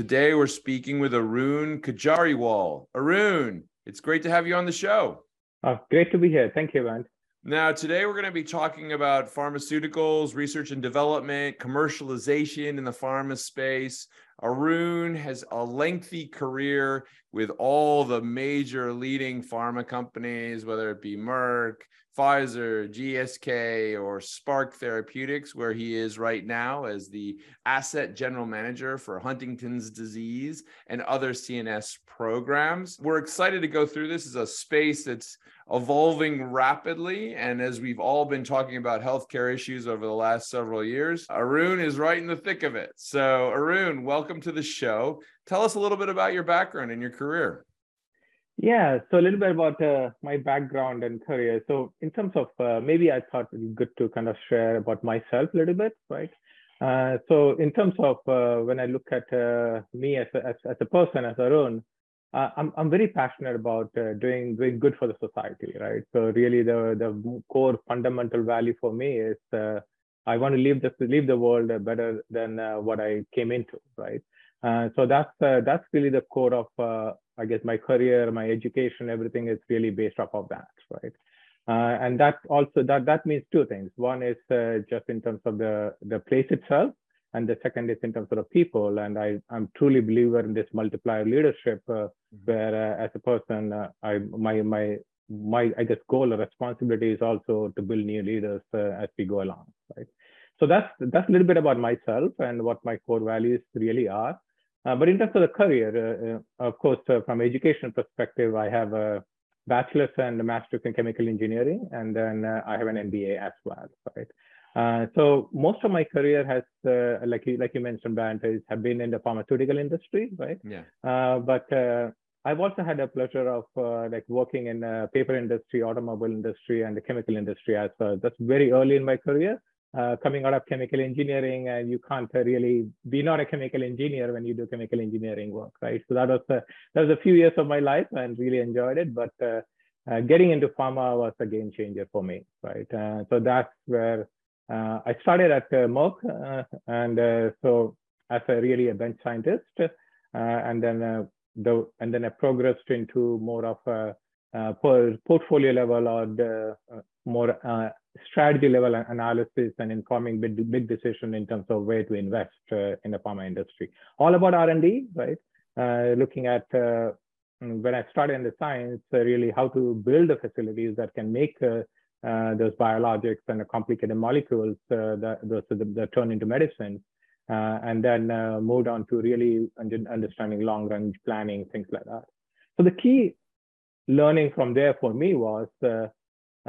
Today we're speaking with Arun Kajariwal. Arun, it's great to have you on the show. Oh, great to be here. Thank you, man. Now, today we're going to be talking about pharmaceuticals, research and development, commercialization in the pharma space. Arun has a lengthy career with all the major leading pharma companies, whether it be Merck, Pfizer, GSK, or Spark Therapeutics, where he is right now as the asset general manager for Huntington's disease and other CNS programs. We're excited to go through this as a space that's evolving rapidly. And as we've all been talking about healthcare issues over the last several years, Arun is right in the thick of it. So, Arun, welcome to the show. Tell us a little bit about your background and your career. Yeah, so a little bit about uh, my background and career. So, in terms of uh, maybe I thought it'd be good to kind of share about myself a little bit, right? Uh, so, in terms of uh, when I look at uh, me as a, as, as, a person, as Arun, uh, I'm I'm very passionate about doing doing good for the society, right? So, really, the the core fundamental value for me is I want to leave the leave the world better than what I came into, right? so that's that's really the core of I guess my career, my education, everything is really based off of that, right? Uh, and that also that that means two things. One is uh, just in terms of the the place itself, and the second is in terms of the people. And I I'm truly believer in this multiplier leadership, uh, mm-hmm. where uh, as a person, uh, I my my my I guess goal or responsibility is also to build new leaders uh, as we go along, right? So that's that's a little bit about myself and what my core values really are. Uh, but in terms of the career, uh, uh of course, uh, from education perspective, I have a bachelor's and a master's in chemical engineering, and then uh, I have an MBA as well, right? so most of my career has, like you like you mentioned, Bant, have been in the pharmaceutical industry, right? Yeah. but I've also had a pleasure of like working in the paper industry, automobile industry, and the chemical industry as well. That's very early in my career uh, coming out of chemical engineering and you can't really be not a chemical engineer when you do chemical engineering work right? So that was a, that was a few years of my life and really enjoyed it but uh, uh, getting into pharma was a game changer for me right? Uh, so that's where uh, i started at uh, merck and so as a really a bench scientist and then the and then i progressed into more of a portfolio level or the more strategy level analysis and informing big, big decision in terms of where to invest uh, in the pharma industry. All about R&D, right? Uh, looking at uh, when I started in the science, uh, really how to build the facilities that can make uh, uh, those biologics and the complicated molecules that, those, that turn into medicine. and then moved on to really understanding long range planning, things like that. So the key learning from there for me was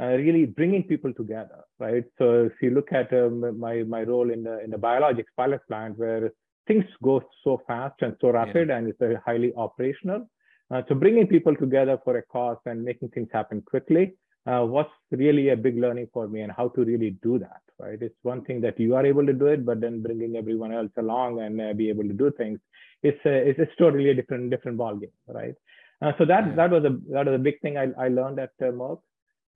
uh, really bringing people together, right? So if you look at um, my my role in the in the biologics pilot plant, where things go so fast and so rapid, yeah. and it's very highly operational. Uh, so bringing people together for a cause and making things happen quickly uh, was really a big learning for me, and how to really do that, right? It's one thing that you are able to do it, but then bringing everyone else along and uh, be able to do things, it's a, it's a totally a different different ballgame, right? Uh, so that yeah. that was a that was a big thing I, I learned at uh, Merck.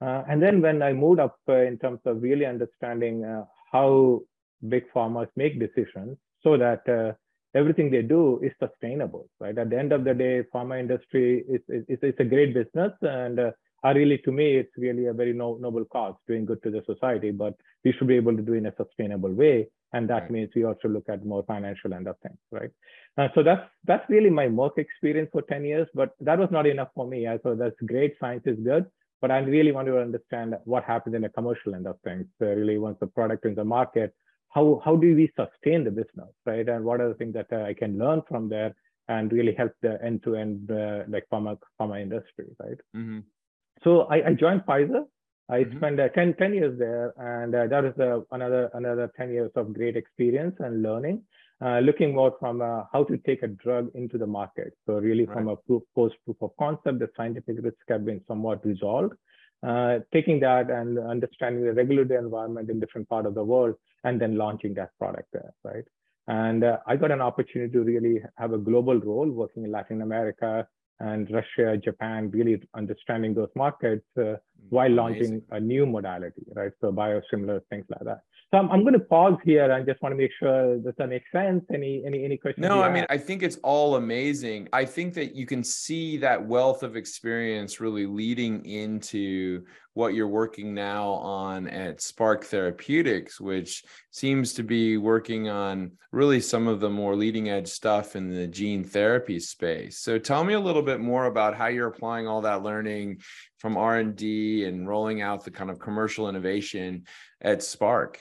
Uh, and then when I moved up uh, in terms of really understanding uh, how big pharmas make decisions so that uh, everything they do is sustainable, right? At the end of the day, pharma industry is, is, is a great business and uh, really, to me, it's really a very no, noble cause, doing good to the society, but we should be able to do it in a sustainable way. And that right. means we also look at more financial end of things, right? Uh, so that's that's really my Merck experience for 10 years, but that was not enough for me. I thought that's great, science is good, but I really want to understand what happens in the commercial end of things. So really, once the product in the market, how how do we sustain the business, right? And what are the things that uh, I can learn from there and really help the end-to-end uh, like pharma pharma industry, right? Mm-hmm. So I, I, joined Pfizer. I mm-hmm. spent uh, 10, 10, years there, and uh, that is uh, another another 10 years of great experience and learning. Uh, looking more from uh, how to take a drug into the market. So really from a proof, post proof of concept, the scientific risks have been somewhat resolved. Uh, taking that and understanding the regulatory environment in different part of the world and then launching that product there, right? And uh, I got an opportunity to really have a global role working in Latin America and Russia, Japan, really understanding those markets uh, while launching a new modality, right? So biosimilars, things like that. So I'm, I'm going to pause here and just want to make sure does that make sense? Any any any questions? No, I mean I think it's all amazing. I think that you can see that wealth of experience really leading into what you're working now on at Spark Therapeutics, which seems to be working on really some of the more leading edge stuff in the gene therapy space. So tell me a little bit more about how you're applying all that learning from R&D and rolling out the kind of commercial innovation at Spark.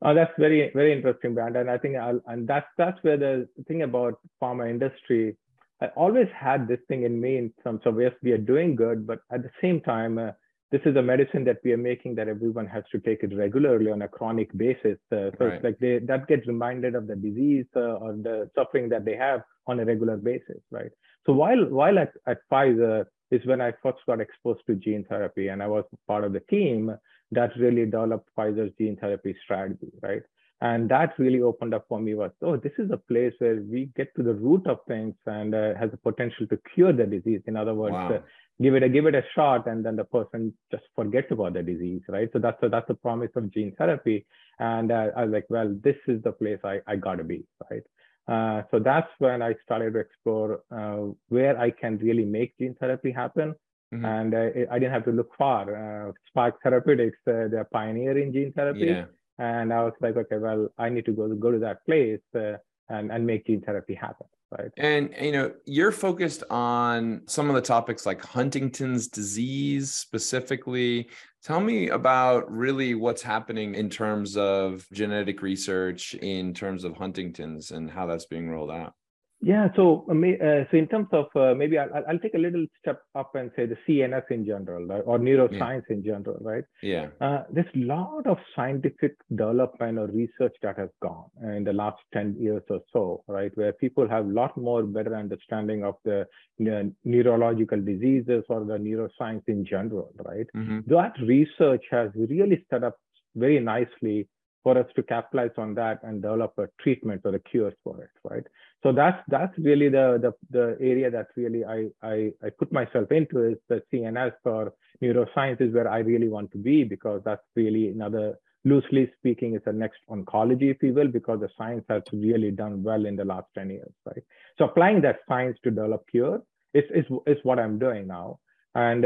Oh, that's very very interesting, Brandon. And I think I'll, and that's that's where the thing about pharma industry. I always had this thing in me in terms of yes, we are doing good, but at the same time, uh, this is a medicine that we are making that everyone has to take it regularly on a chronic basis. Uh, so right. it's like they that gets reminded of the disease uh, or the suffering that they have on a regular basis, right? So while while at, at Pfizer is when I first got exposed to gene therapy, and I was part of the team that really developed Pfizer's gene therapy strategy, right? And that really opened up for me was, oh, this is a place where we get to the root of things and uh, has the potential to cure the disease. In other words, wow. Give it a give it a shot, and then the person just forgets about the disease, right? So that's a, that's the promise of gene therapy. And uh, I was like, well, this is the place I, I gotta be, right? Uh, so that's when I started to explore uh, where I can really make gene therapy happen. Mm-hmm. And uh, I didn't have to look far. Uh, Spark Therapeutics, uh, they're pioneering gene therapy. Yeah. And I was like, okay, well, I need to go go to that place uh, and, and make gene therapy happen. Right. And you know, you're focused on some of the topics like Huntington's disease specifically. Tell me about really what's happening in terms of genetic research in terms of Huntington's and how that's being rolled out. Yeah, so uh, so in terms of uh, maybe I'll, I'll take a little step up and say the CNS in general, right? or neuroscience yeah. in general, right? Yeah. Uh, there's a lot of scientific development or research that has gone in the last 10 years or so, right? Where people have a lot more better understanding of the you know, neurological diseases or the neuroscience in general, right? Mm-hmm. That research has really set up very nicely for us to capitalize on that and develop a treatment or a cure for it, right? So that's that's really the the, the area that really I, I I put myself into is the CNS or neuroscience is where I really want to be because that's really another loosely speaking is the next oncology, if you will, because the science has really done well in the last 10 years, right? So applying that science to develop cure is, is, is what I'm doing now. And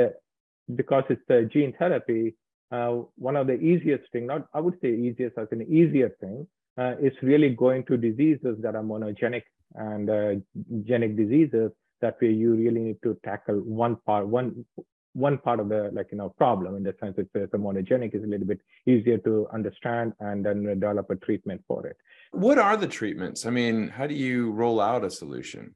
because it's the gene therapy, uh, one of the easiest thing, not I would say easiest as an easier thing, uh, is really going to diseases that are monogenic and uh, genic diseases that way you really need to tackle one part, one one part of the like you know problem in the sense that the monogenic is a little bit easier to understand and then develop a treatment for it. What are the treatments? I mean, how do you roll out a solution?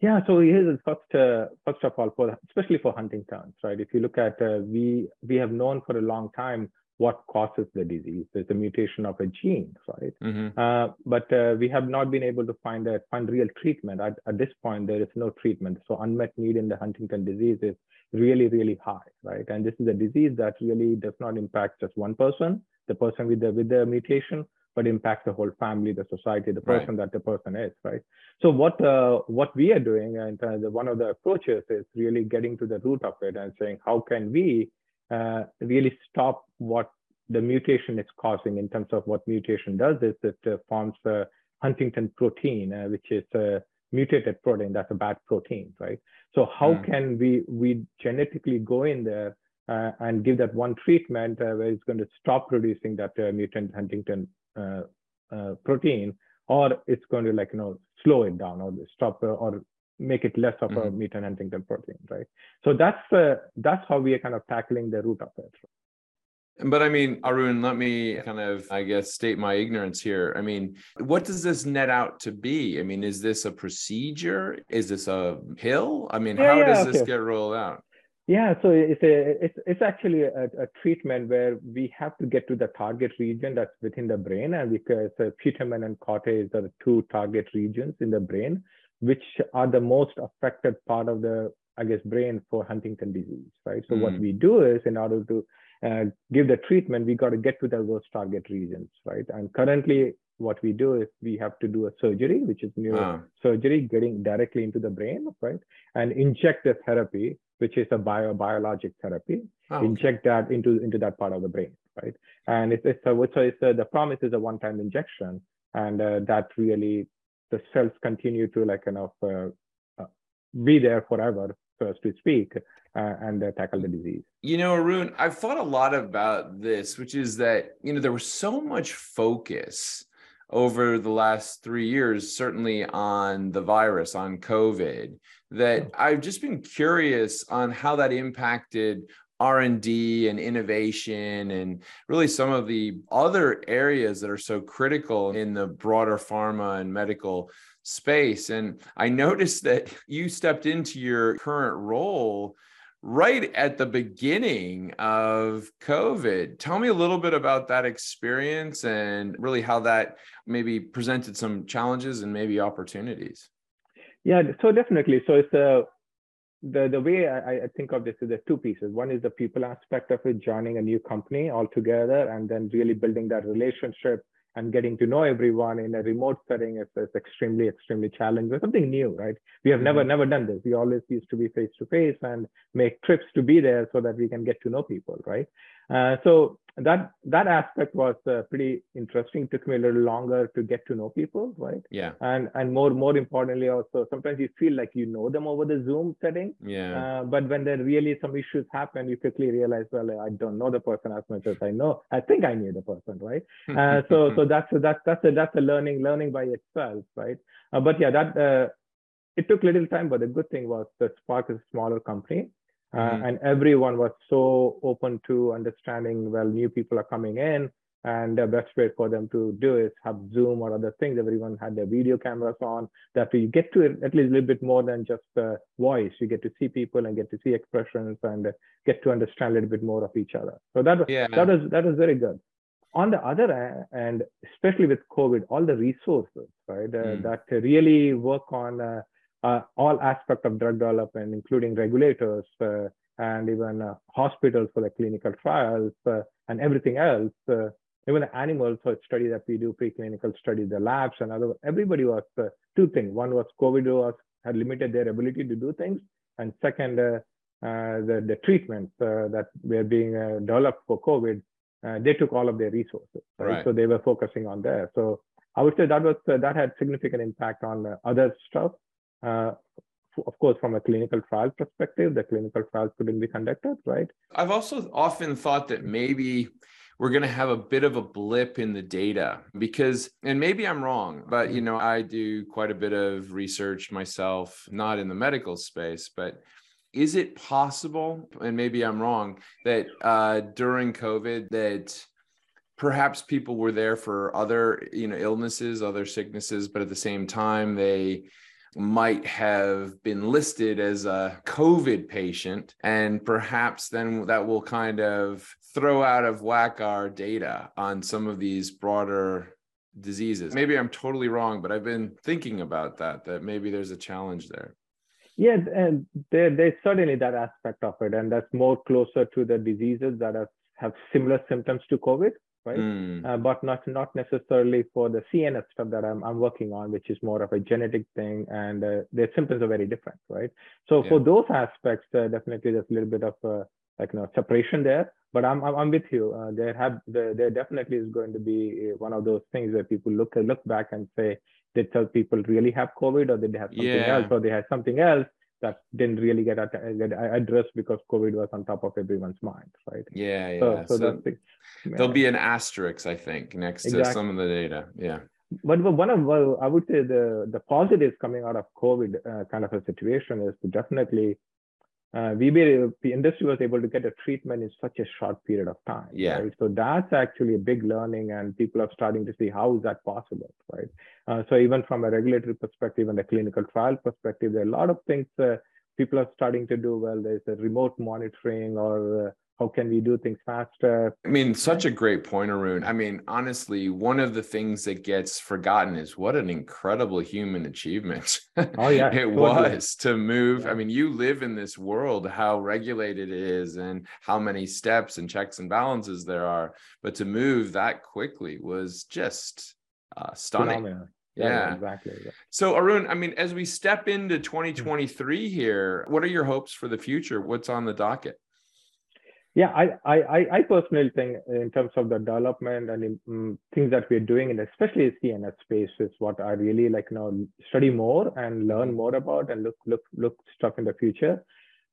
Yeah, so here's first, uh, first of all, for especially for Huntington's, right? If you look at, uh, we we have known for a long time what causes the disease. There's a mutation of a gene, right? Mm-hmm. Uh, but uh, we have not been able to find a find real treatment. At, at this point, there is no treatment. So unmet need in the Huntington disease is really, really high, right? And this is a disease that really does not impact just one person, the person with the with the mutation, but impacts the whole family, the society, the person right. that the person is, right? So what uh, what we are doing, and uh, the, one of the approaches is really getting to the root of it and saying how can we uh, really stop what the mutation is causing in terms of what mutation does is it uh, forms a huntingtin protein, uh, which is a mutated protein. That's a bad protein, right? So how mm. can we we genetically go in there uh, and give that one treatment uh, where it's going to stop producing that uh, mutant huntingtin uh, uh, protein, or it's going to like you know slow it down or stop uh, or make it less of mm-hmm. a mutant huntingtin protein, right? So that's uh, that's how we are kind of tackling the root of it. But I mean, Arun, let me kind of, I guess, state my ignorance here. I mean, what does this net out to be? I mean, is this a procedure? Is this a pill? I mean, yeah, how yeah, does okay. this get rolled out? Yeah, so it's a it's it's actually a, a, treatment where we have to get to the target region that's within the brain, and because uh, putamen and cortex are the two target regions in the brain, which are the most affected part of the I guess brain for Huntington disease, right? So mm. what we do is in order to uh, give the treatment, we got to get to those target regions, right? And currently, what we do is we have to do a surgery, which is neurosurgery, ah. getting directly into the brain, right? And inject the therapy, which is a bio biologic therapy, oh, inject that into into that part of the brain, right? And it's, it's a, so it's a, the promise is a one-time injection, and uh, that really the cells continue to like kind of uh, uh, be there forever, so to speak, uh, and uh, tackle the disease. You know, Arun, I've thought a lot about this, which is that you know there was so much focus over the last three years, certainly on the virus, on COVID, that I've just been curious on how that impacted r&d and innovation and really some of the other areas that are so critical in the broader pharma and medical space. And i noticed that you stepped into your current role right at the beginning of COVID. Tell me a little bit about that experience and really how that maybe presented some challenges and maybe opportunities. Yeah, so definitely. So it's a uh, the the way I, I think of this is there two pieces. One is the people aspect of it, joining a new company altogether, and then really building that relationship and getting to know everyone in a remote setting is, is extremely extremely challenging. Something new right? We have mm-hmm. never never done this. We always used to be face to face and make trips to be there so that we can get to know people right uh, so that that aspect was uh, pretty interesting. It took me a little longer to get to know people, right? Yeah. And and more more importantly, also sometimes you feel like you know them over the Zoom setting. Yeah. Uh, but when there really some issues happen, you quickly realize, well, I don't know the person as much as I know. I think I knew the person, right? Uh, so so that's a, that's that's a that's a learning learning by itself, right? Uh, but yeah, that uh, it took little time, but the good thing was that Spark is a smaller company. Uh, mm-hmm. and everyone was so open to understanding well new people are coming in and the best way for them to do is have zoom or other things everyone had their video cameras on that you get to at least a little bit more than just uh, voice you get to see people and get to see expressions and get to understand a little bit more of each other so that was yeah. that was that was very good on the other end especially with covid all the resources right uh, mm. that really work on uh, uh, all aspects of drug development, including regulators uh, and even uh, hospitals for the clinical trials uh, and everything else. Uh, even the animals so study that we do preclinical study, the labs and other. Everybody was uh, two things. One was COVID was had limited their ability to do things, and second, the the treatments that were being developed for COVID, they took all of their resources. Right? right? So they were focusing on there. So I would say that was that had significant impact on other stuff. Uh, of course, from a clinical trial perspective, the clinical trials couldn't be conducted, right? I've also often thought that maybe we're going to have a bit of a blip in the data because and maybe i'm wrong but you know i do quite a bit of research myself not in the medical space but is it possible and maybe i'm wrong that uh, during covid that perhaps people were there for other you know illnesses other sicknesses but at the same time they might have been listed as a COVID patient, and perhaps then that will kind of throw out of whack our data on some of these broader diseases. Maybe I'm totally wrong, but I've been thinking about that, that maybe there's a challenge there. Yeah, and there, there's certainly that aspect of it, and that's more closer to the diseases that have, have similar symptoms to COVID right? Mm. Uh, but not not necessarily for the CNS stuff that I'm I'm working on, which is more of a genetic thing, and uh, their symptoms are very different, right? So yeah. for those aspects, uh, definitely there's a little bit of uh, like you know separation there. But I'm I'm, I'm with you. Uh, there have there, there definitely is going to be uh, one of those things where people look look back and say, did tell people really have COVID, or did they have something yeah. else, or they had something else that didn't really get, get addressed because COVID was on top of everyone's mind, right? Yeah, yeah. So, so, so the, there'll be an asterisk, I think, next exactly. to some of the data. Yeah. But one of well, I would say the the positives coming out of COVID uh, kind of a situation is definitely uh, we be, the industry was able to get a treatment in such a short period of time. Yeah. Right? So that's actually a big learning, and people are starting to see how is that possible, right? Uh, so even from a regulatory perspective and a clinical trial perspective, there are a lot of things uh, people are starting to do well. There's a remote monitoring or uh, how can we do things faster? I mean, such a great point, Arun. I mean, honestly, one of the things that gets forgotten is what an incredible human achievement. Oh, yeah. it totally. was to move. Yeah. I mean, you live in this world, how regulated it is and how many steps and checks and balances there are. But to move that quickly was just uh, stunning. Phenomenal. Yeah. exactly. Yeah. So, Arun, I mean, as we step into 2023 here, what are your hopes for the future? What's on the docket? Yeah, I, I, I- I personally think in terms of the development and um, things that we're doing, and especially in the CNS space, is what I really like, you know, study more and learn more about and look, look, look stuff in the future.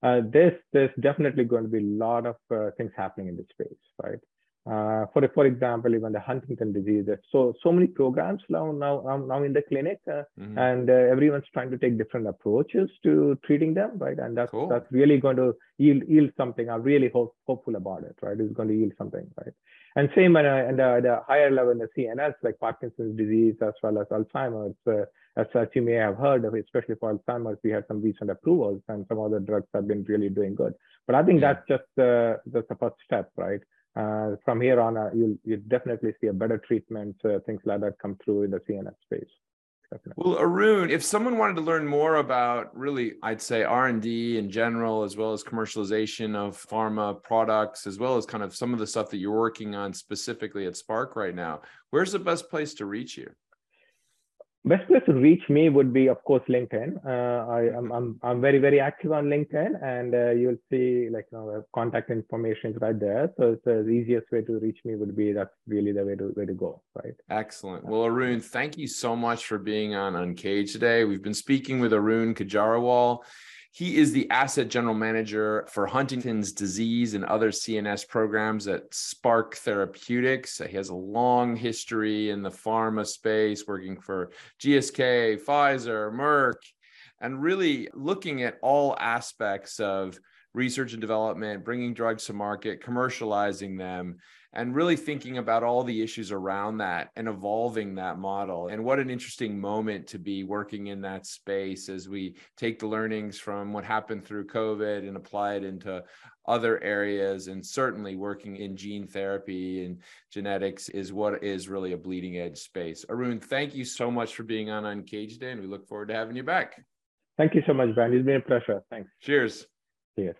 Uh, there's, there's definitely going to be a lot of uh, things happening in this space, right? Uh, for for example, even the Huntington disease, so so many programs now now now, in the clinic, uh, Mhm. and uh, everyone's trying to take different approaches to treating them, right? And that's Cool. that's really going to yield yield something. I'm really hope, hopeful about it, right? It's going to yield something, right? And same at a, at a, at higher level in the CNS, like Parkinson's disease as well as Alzheimer's. Uh, as such, you may have heard of, especially for Alzheimer's, we had some recent approvals, and some other drugs have been really doing good. But I think Yeah. that's just the that's the first step, right? Uh, from here on, uh, you'll you definitely see a better treatment, uh, things like that come through in the CNS space. Definitely. Well, Arun, if someone wanted to learn more about really, I'd say R and D in general, as well as commercialization of pharma products, as well as kind of some of the stuff that you're working on specifically at Spark right now, where's the best place to reach you? Best place to reach me would be, of course, LinkedIn. Uh, I, I'm, I'm, I'm very, very active on LinkedIn, and uh, you'll see like you know, contact information right there. So it's the easiest way to reach me would be that's really the way to way to go, right? Excellent. Well, Arun, thank you so much for being on Uncaged today. We've been speaking with Arun Kajarawal. He is the asset general manager for Huntington's disease and other CNS programs at Spark Therapeutics. He has a long history in the pharma space, working for GSK, Pfizer, Merck, and really looking at all aspects of research and development, bringing drugs to market, commercializing them, and really thinking about all the issues around that and evolving that model. And what an interesting moment to be working in that space as we take the learnings from what happened through COVID and apply it into other areas. And certainly working in gene therapy and genetics is what is really a bleeding edge space. Arun, thank you so much for being on Uncaged Day, and we look forward to having you back. Thank you so much, Brian. It's been a pleasure. Thanks. Cheers. Cheers.